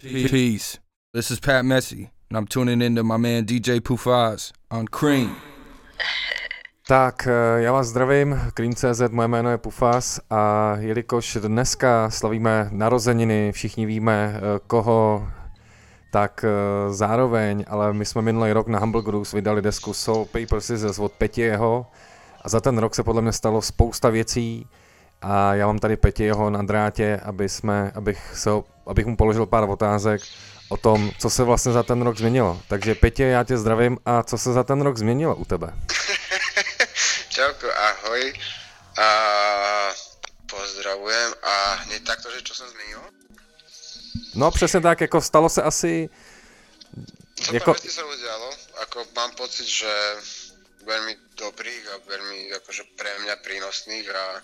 Peace. This is Pat Messi, and I'm tuning in to my man DJ Pufaz on Cream. Tak, eh, já vás zdravím, Cream.cz, moje jméno je Pufas a jelikož dneska slavíme narozeniny, všichni víme eh, koho, tak eh, zároveň, ale my jsme minulý rok na Humble Grooves vydali desku Soul Paper Scissors od jeho a za ten rok se podle mě stalo spousta věcí a já mám tady jeho na drátě, aby jsme, abych, se, abych mu položil pár otázek o tom, co se vlastně za ten rok změnilo. Takže Petě, já tě zdravím a co se za ten rok změnilo u tebe? Čauko, ahoj. A pozdravujem a hneď takto, že čo som zmenil? No přesně tak, jako stalo se asi... Co jako... sa udialo, ako mám pocit, že veľmi dobrých a veľmi akože pre mňa prínosných a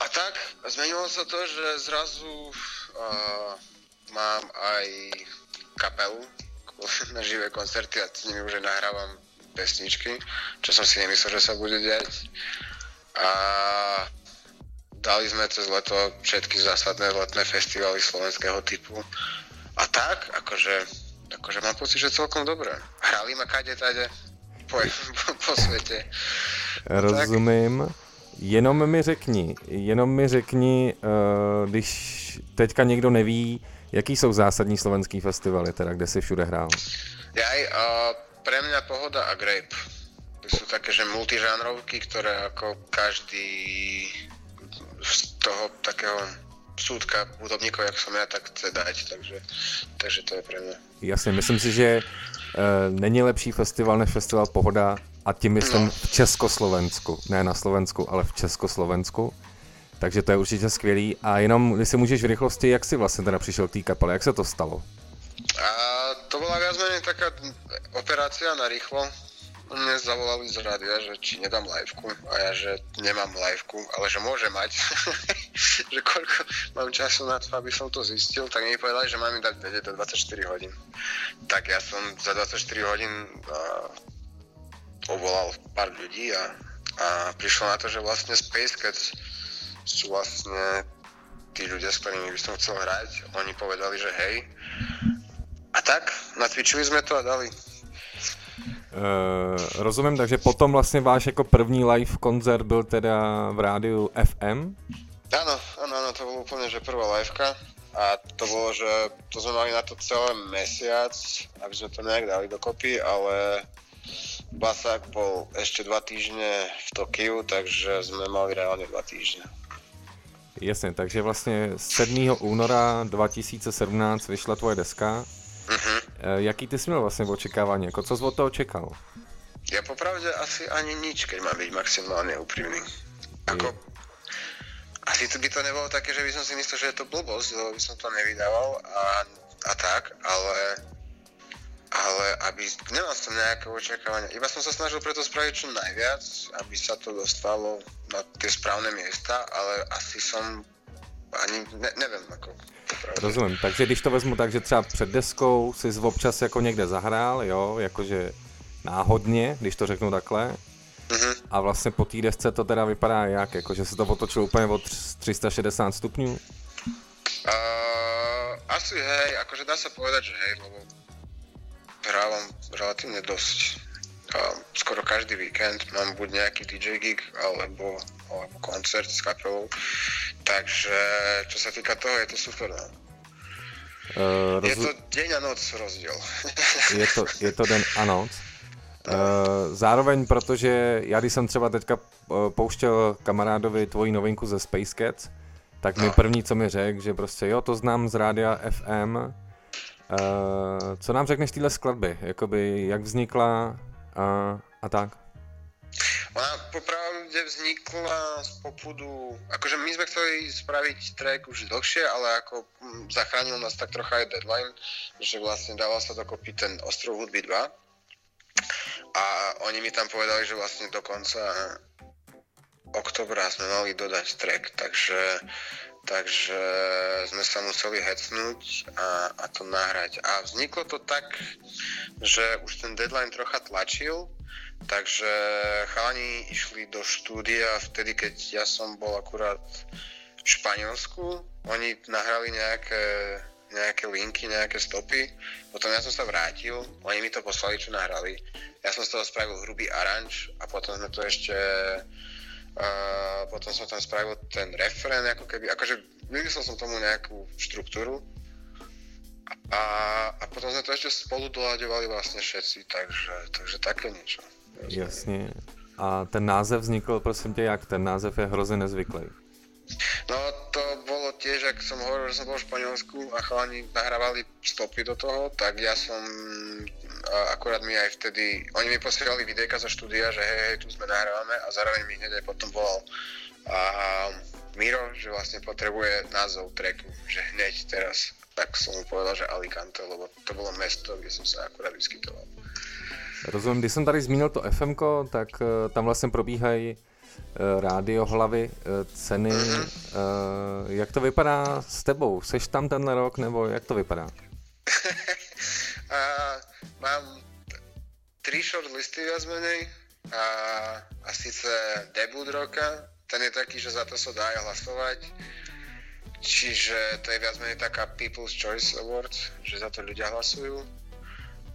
a tak, zmenilo sa to, že zrazu uh, mám aj kapelu na živé koncerty a s nimi už nahrávam pesničky, čo som si nemyslel, že sa bude diať. A dali sme cez leto všetky zásadné letné festivaly slovenského typu. A tak, akože, akože mám pocit, že celkom dobré. Hrali ma kade tade po, po, po svete. Rozumím. Tak. Jenom mi řekni, jenom mi řekni, uh, když teďka někdo neví, jaký jsou zásadní slovenský festivaly, teda kde si všude hrál? Jaj, uh, pre mňa Pohoda a Grape. To sú také, že multižánrovky, ktoré ako každý z toho takého súdka hudobníkov, jak som ja, tak chce dať, takže, takže to je pre mňa. Jasně, myslím si, že uh, není lepší festival než festival Pohoda a tím myslím v Československu, ne na Slovensku, ale v Československu. Takže to je určitě skvělý. A jenom, když si můžeš v rychlosti, jak jsi vlastně teda přišel k té kapele, jak se to stalo? A to bola viac menej taká operácia na rýchlo. Mne zavolali z rádia, že či nedám liveku a ja, že nemám liveku, ale že môže mať, že koľko mám času na to, aby som to zistil, tak mi povedali, že mám mi dať vedieť do 24 hodín. Tak ja som za 24 hodín uh, povolal pár ľudí a, a prišlo na to, že vlastne Space Cats sú vlastne tí ľudia, s ktorými by som chcel hrať. Oni povedali, že hej, a tak, nacvičili jsme to a dali. Uh, rozumím, takže potom vlastně váš jako první live koncert byl teda v rádiu FM? Ano, ano, ano, to bylo úplně, že prvá liveka a to bylo, že to jsme mali na to celé mesiac, aby jsme to nějak dali dokopy, ale Basák bol ešte dva týždne v Tokiu, takže jsme mali reálně dva týždne. Jasně, takže vlastně 7. února 2017 vyšla tvoje deska Uh-huh. Jaký ty jsi měl vlastně očekávání? Jako co jsi od toho čekal? Ja popravde asi ani nič, keď mám byť maximálne úprimný. Ako, asi to by to nebolo také, že by som si myslel, že je to blbosť, lebo by som to nevydával a, a tak, ale ale aby, nemal som nejaké očakávania. Iba som sa snažil preto spraviť čo najviac, aby sa to dostalo na tie správne miesta, ale asi som ani, ne, neviem, ako Rozumím, takže když to vezmu tak, že třeba před deskou si občas jako někde zahrál, jo, jakože náhodně, když to řeknu takhle, mm-hmm. a vlastně po té desce to teda vypadá jak, jakože se to otočilo úplně od 360 stupňů? Uh, asi hej, akože dá sa povedať, že hej, lebo hrávam relatívne dosť uh, skoro každý víkend mám buď nejaký DJ gig alebo, alebo koncert s kapelou takže čo sa týka toho, je to super. No. Uh, roz... Je to deň a noc rozdíl. je, to, je to den a noc. Uh, zároveň, protože já když jsem třeba teďka uh, pouštěl kamarádovi tvoji novinku ze Space Cats, tak mi no. první, co mi řekl, že prostě jo, to znám z rádia FM. Uh, co nám řekneš téhle skladby? Jakoby, jak vznikla uh, a tak? Ona popravde vznikla z popudu, akože my sme chceli spraviť track už dlhšie, ale ako hm, zachránil nás tak trocha aj deadline, že vlastne dával sa dokopy ten Ostrov hudby 2 a oni mi tam povedali, že vlastne do konca oktobra sme mali dodať track, takže takže sme sa museli hecnúť a, a to nahrať. A vzniklo to tak, že už ten deadline trocha tlačil, Takže chalani išli do štúdia vtedy, keď ja som bol akurát v Španielsku. Oni nahrali nejaké nejaké linky, nejaké stopy. Potom ja som sa vrátil, oni mi to poslali, čo nahrali. Ja som z toho spravil hrubý aranž a potom sme to ešte uh, potom som tam spravil ten referén, ako keby, akože vymyslel som tomu nejakú štruktúru a, a potom sme to ešte spolu doľaďovali vlastne všetci, takže, takže také niečo. Jasně. A ten název vznikl, prosím tě, jak? Ten název je hrozně nezvyklý. No to bolo tiež, ak som hovoril, že som bol v Španielsku a chalani nahrávali stopy do toho, tak ja som akurát mi aj vtedy, oni mi posielali videjka zo štúdia, že hej, hej, tu sme nahrávame a zároveň mi hneď aj potom volal a Miro, že vlastne potrebuje názov tracku, že hneď teraz. Tak som mu povedal, že Alicante, lebo to bolo mesto, kde som sa akurát vyskytoval. Rozumím, když jsem tady zmínil to FM, tak uh, tam vlastně probíhají rádiohlavy, uh, ceny. Uh, jak to vypadá s tebou? Seš tam tenhle rok, nebo jak to vypadá? uh, mám tri shortlisty viac menej a, a síce debut roka, ten je taký, že za to sa dá aj hlasovať. Čiže to je viac menej taká People's Choice Awards, že za to ľudia hlasujú.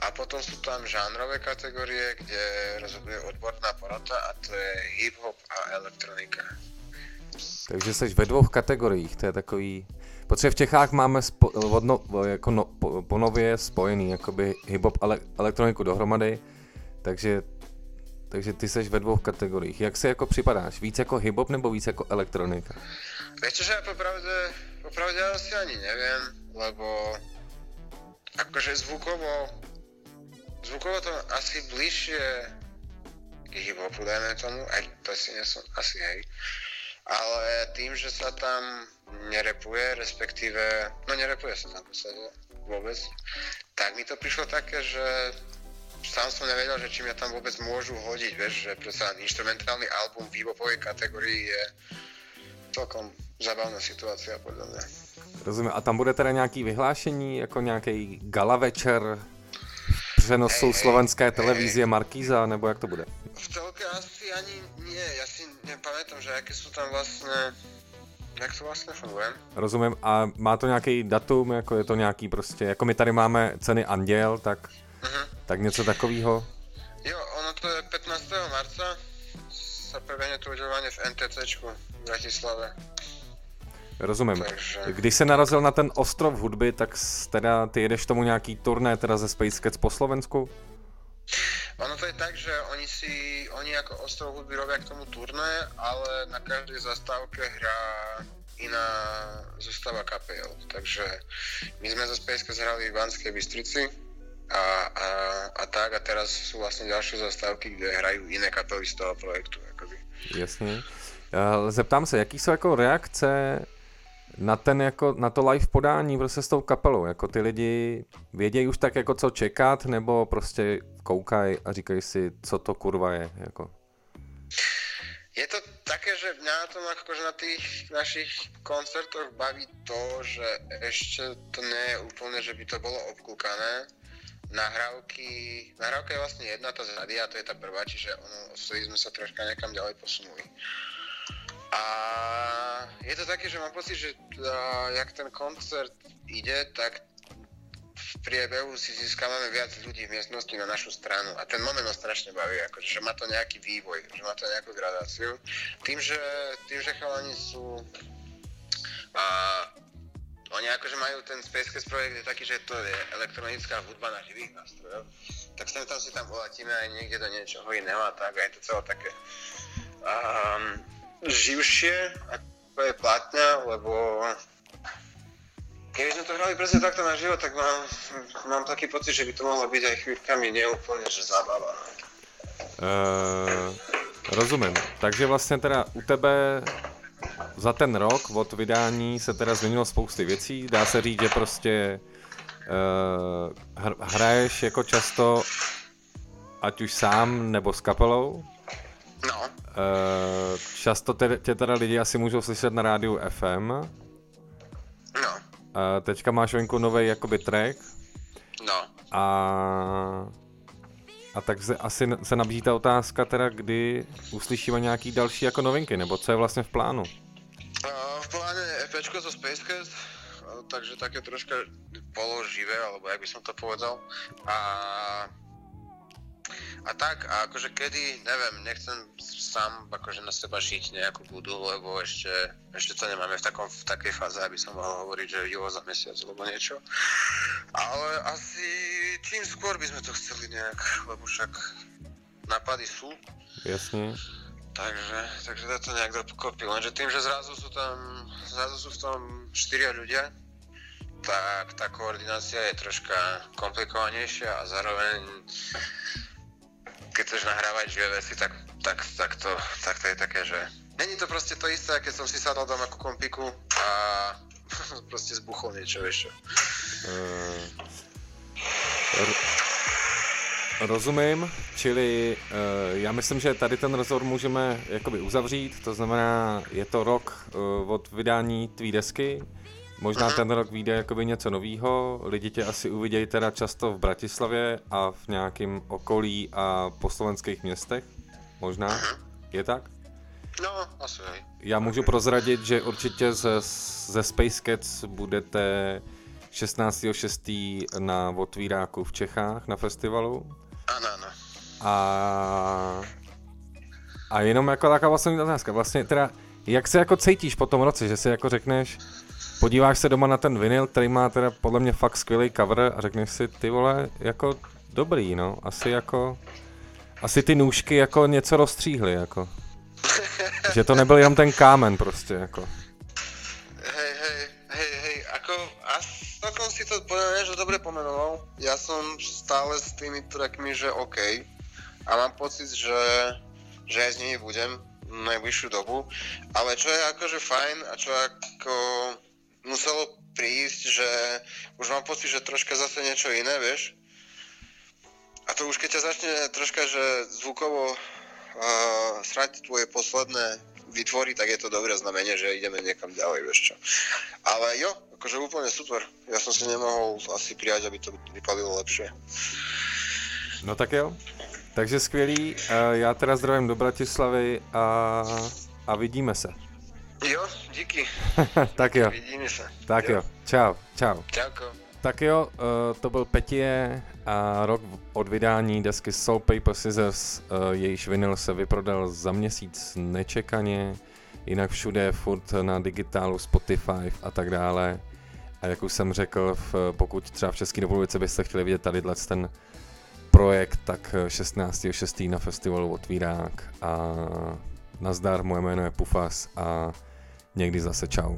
A potom sú tam žánrové kategorie, kde rozhoduje odborná porota a to je hip-hop a elektronika. Takže jsi ve dvou kategoriích, to je takový... Protože v Čechách máme spo, odno, jako no, po, ponově spojený jakoby hip-hop a elektroniku dohromady, takže, takže ty jsi ve dvou kategoriích. Jak si jako připadáš? Víc jako hip-hop nebo víc jako elektronika? Viete, že ja popravde, popravde asi ani neviem, lebo akože zvukovo zvukovo to asi bližšie k hip-hopu, dajme tomu, aj nie som, asi hej. Ale tým, že sa tam nerepuje, respektíve, no nerepuje sa tam v vôbec, tak mi to prišlo také, že sám som nevedel, že či mňa tam vôbec môžu hodiť, vieš, že predsa instrumentálny album v hip-hopovej kategórii je celkom zabavná situácia podľa mňa. Rozumím. A tam bude teda nějaký vyhlášení, jako nějaký gala večer, přenosu slovenské televízie. Markíza, nebo jak to bude? V celke asi ani nie, ja si nepamätám, že aké sú tam vlastne jak to vlastně funguje. Rozumím. A má to nějaký datum, jako je to nějaký prostě, jako my tady máme ceny Anděl, tak, uh-huh. tak něco takového? Jo, ono to je 15. marca, sa prebehne to udelovanie v NTCčku v Bratislave. Rozumím. Takže... Když se narazil na ten ostrov hudby, tak teda ty jedeš tomu nějaký turné teda ze Space Cats po Slovensku? Ono to je tak, že oni si, oni ako ostrov hudby robia k tomu turné, ale na každej zastávke hrá iná zostava kapel. Takže my sme zo Space Cats hrali v Banskej Bystrici a, a, a tak a teraz sú vlastne ďalšie zastávky, kde hrajú iné kapely z toho projektu. Akoby. Jasně. Zeptám se, jaký jsou jako reakce na ten jako, na to live podání prostě s tou kapelou, jako ty lidi vědějí už tak jako co čekat, nebo prostě koukají a říkají si, co to kurva je, jako. Je to také, že mňa na tom akože na tých našich koncertoch baví to, že ešte to nie je úplne, že by to bolo obkúkané. Nahrávky, nahrávka je vlastne jedna tá z a to je tá prvá, čiže ono, sme sa troška niekam ďalej posunuli. A je to také, že mám pocit, že jak ten koncert ide, tak v priebehu si získavame viac ľudí v miestnosti na našu stranu a ten moment ma strašne baví, akože, že má to nejaký vývoj, že má to nejakú gradáciu. Tým, že, tým, že chalani sú a oni akože majú ten Space Cast projekt je taký, že to je elektronická hudba na živých nástrojov, tak sem tam si tam uletíme aj niekde do niečoho iného a tak a je to celé také um, živšie, ako je platňa, lebo keby sme to hrali presne takto na život, tak mám, mám taký pocit, že by to mohlo byť aj chvíľkami neúplne, že zábava. Uh, rozumím. Takže vlastně teda u tebe za ten rok od vydání se teda změnilo spousty věcí. Dá se říct, že prostě uh, hraješ jako často ať už sám nebo s kapelou? Uh, často tě, tě teda lidi asi můžou slyšet na rádiu FM. No. Uh, teďka máš venku nový jakoby track. No. A, a tak se, asi se nabízí ta otázka teda, kdy uslyšíme nějaký další jako novinky, nebo co je vlastně v plánu? Uh, v pláne je EPčko zo Space Cast, takže také troška položivé, alebo jak by som to povedal. A a tak, a akože kedy, neviem, nechcem sám akože na seba šiť nejakú budu, lebo ešte, ešte to nemáme v, takom, v takej fáze, aby som mohol hovoriť, že jo za mesiac, alebo niečo. Ale asi čím skôr by sme to chceli nejak, lebo však napady sú. Jasne. Takže, takže dá to nejak dokopy, lenže tým, že zrazu sú tam, zrazu sú v tom štyria ľudia, tak tá koordinácia je troška komplikovanejšia a zároveň keď chceš nahrávať živé veci, tak, tak, tak, to, tak to je také, že není to proste to isté, keď som si sadol doma ku kompiku a proste zbuchol niečo, vieš čo. Uh, Rozumím, čili uh, já myslím, že tady ten rozhovor můžeme jakoby uzavřít, to znamená, je to rok uh, od vydání tvý desky, možná ten rok vyjde jakoby něco novýho, lidi tě asi uvidějí teda často v Bratislavě a v nějakém okolí a po slovenských městech, možná, je tak? No, asi Já můžu prozradit, že určitě ze, ze Space Cats budete 16.6. na otvíráku v Čechách na festivalu. Ano, ano. A, a jenom jako taková vlastně otázka, vlastně teda, jak se jako cítíš po tom roce, že si jako řekneš, podíváš se doma na ten vinyl, který má teda podle mě fakt skvělý cover a řekneš si, ty vole, jako dobrý, no, asi jako, asi ty nůžky jako něco rozstříhly, jako. že to nebyl jenom ten kámen prostě, jako. Hej, hej, hej, hej, ako, a celkom si to povedal, že dobre pomenoval. Ja som stále s tými trackmi, že OK. A mám pocit, že, že aj s nimi budem najbližšiu dobu. Ale čo je akože fajn a čo ako muselo prísť, že už mám pocit, že troška zase niečo iné, vieš. A to už keď ťa začne troška, že zvukovo uh, srať tvoje posledné vytvorí, tak je to dobré znamenie, že ideme niekam ďalej, vieš čo. Ale jo, akože úplne super. Ja som si nemohol asi prijať, aby to vypadilo lepšie. No tak jo. Takže skvělý, já teda zdravím do Bratislavy a, a vidíme se. Jo, díky. tak jo. Vidíme se. Tak jo. jo. Čau, čau. Čauko. Tak jo, uh, to byl Petie a rok od vydání desky Soul Paper Scissors, uh, jejíž vinyl se vyprodal za měsíc nečekaně, jinak všude furt na digitálu, Spotify a tak dále. A jak už jsem řekl, pokud třeba v České republice byste chtěli vidět tady ten projekt, tak 16.6. na festivalu Otvírák a nazdar, moje jméno je Pufas a někdy zase čau.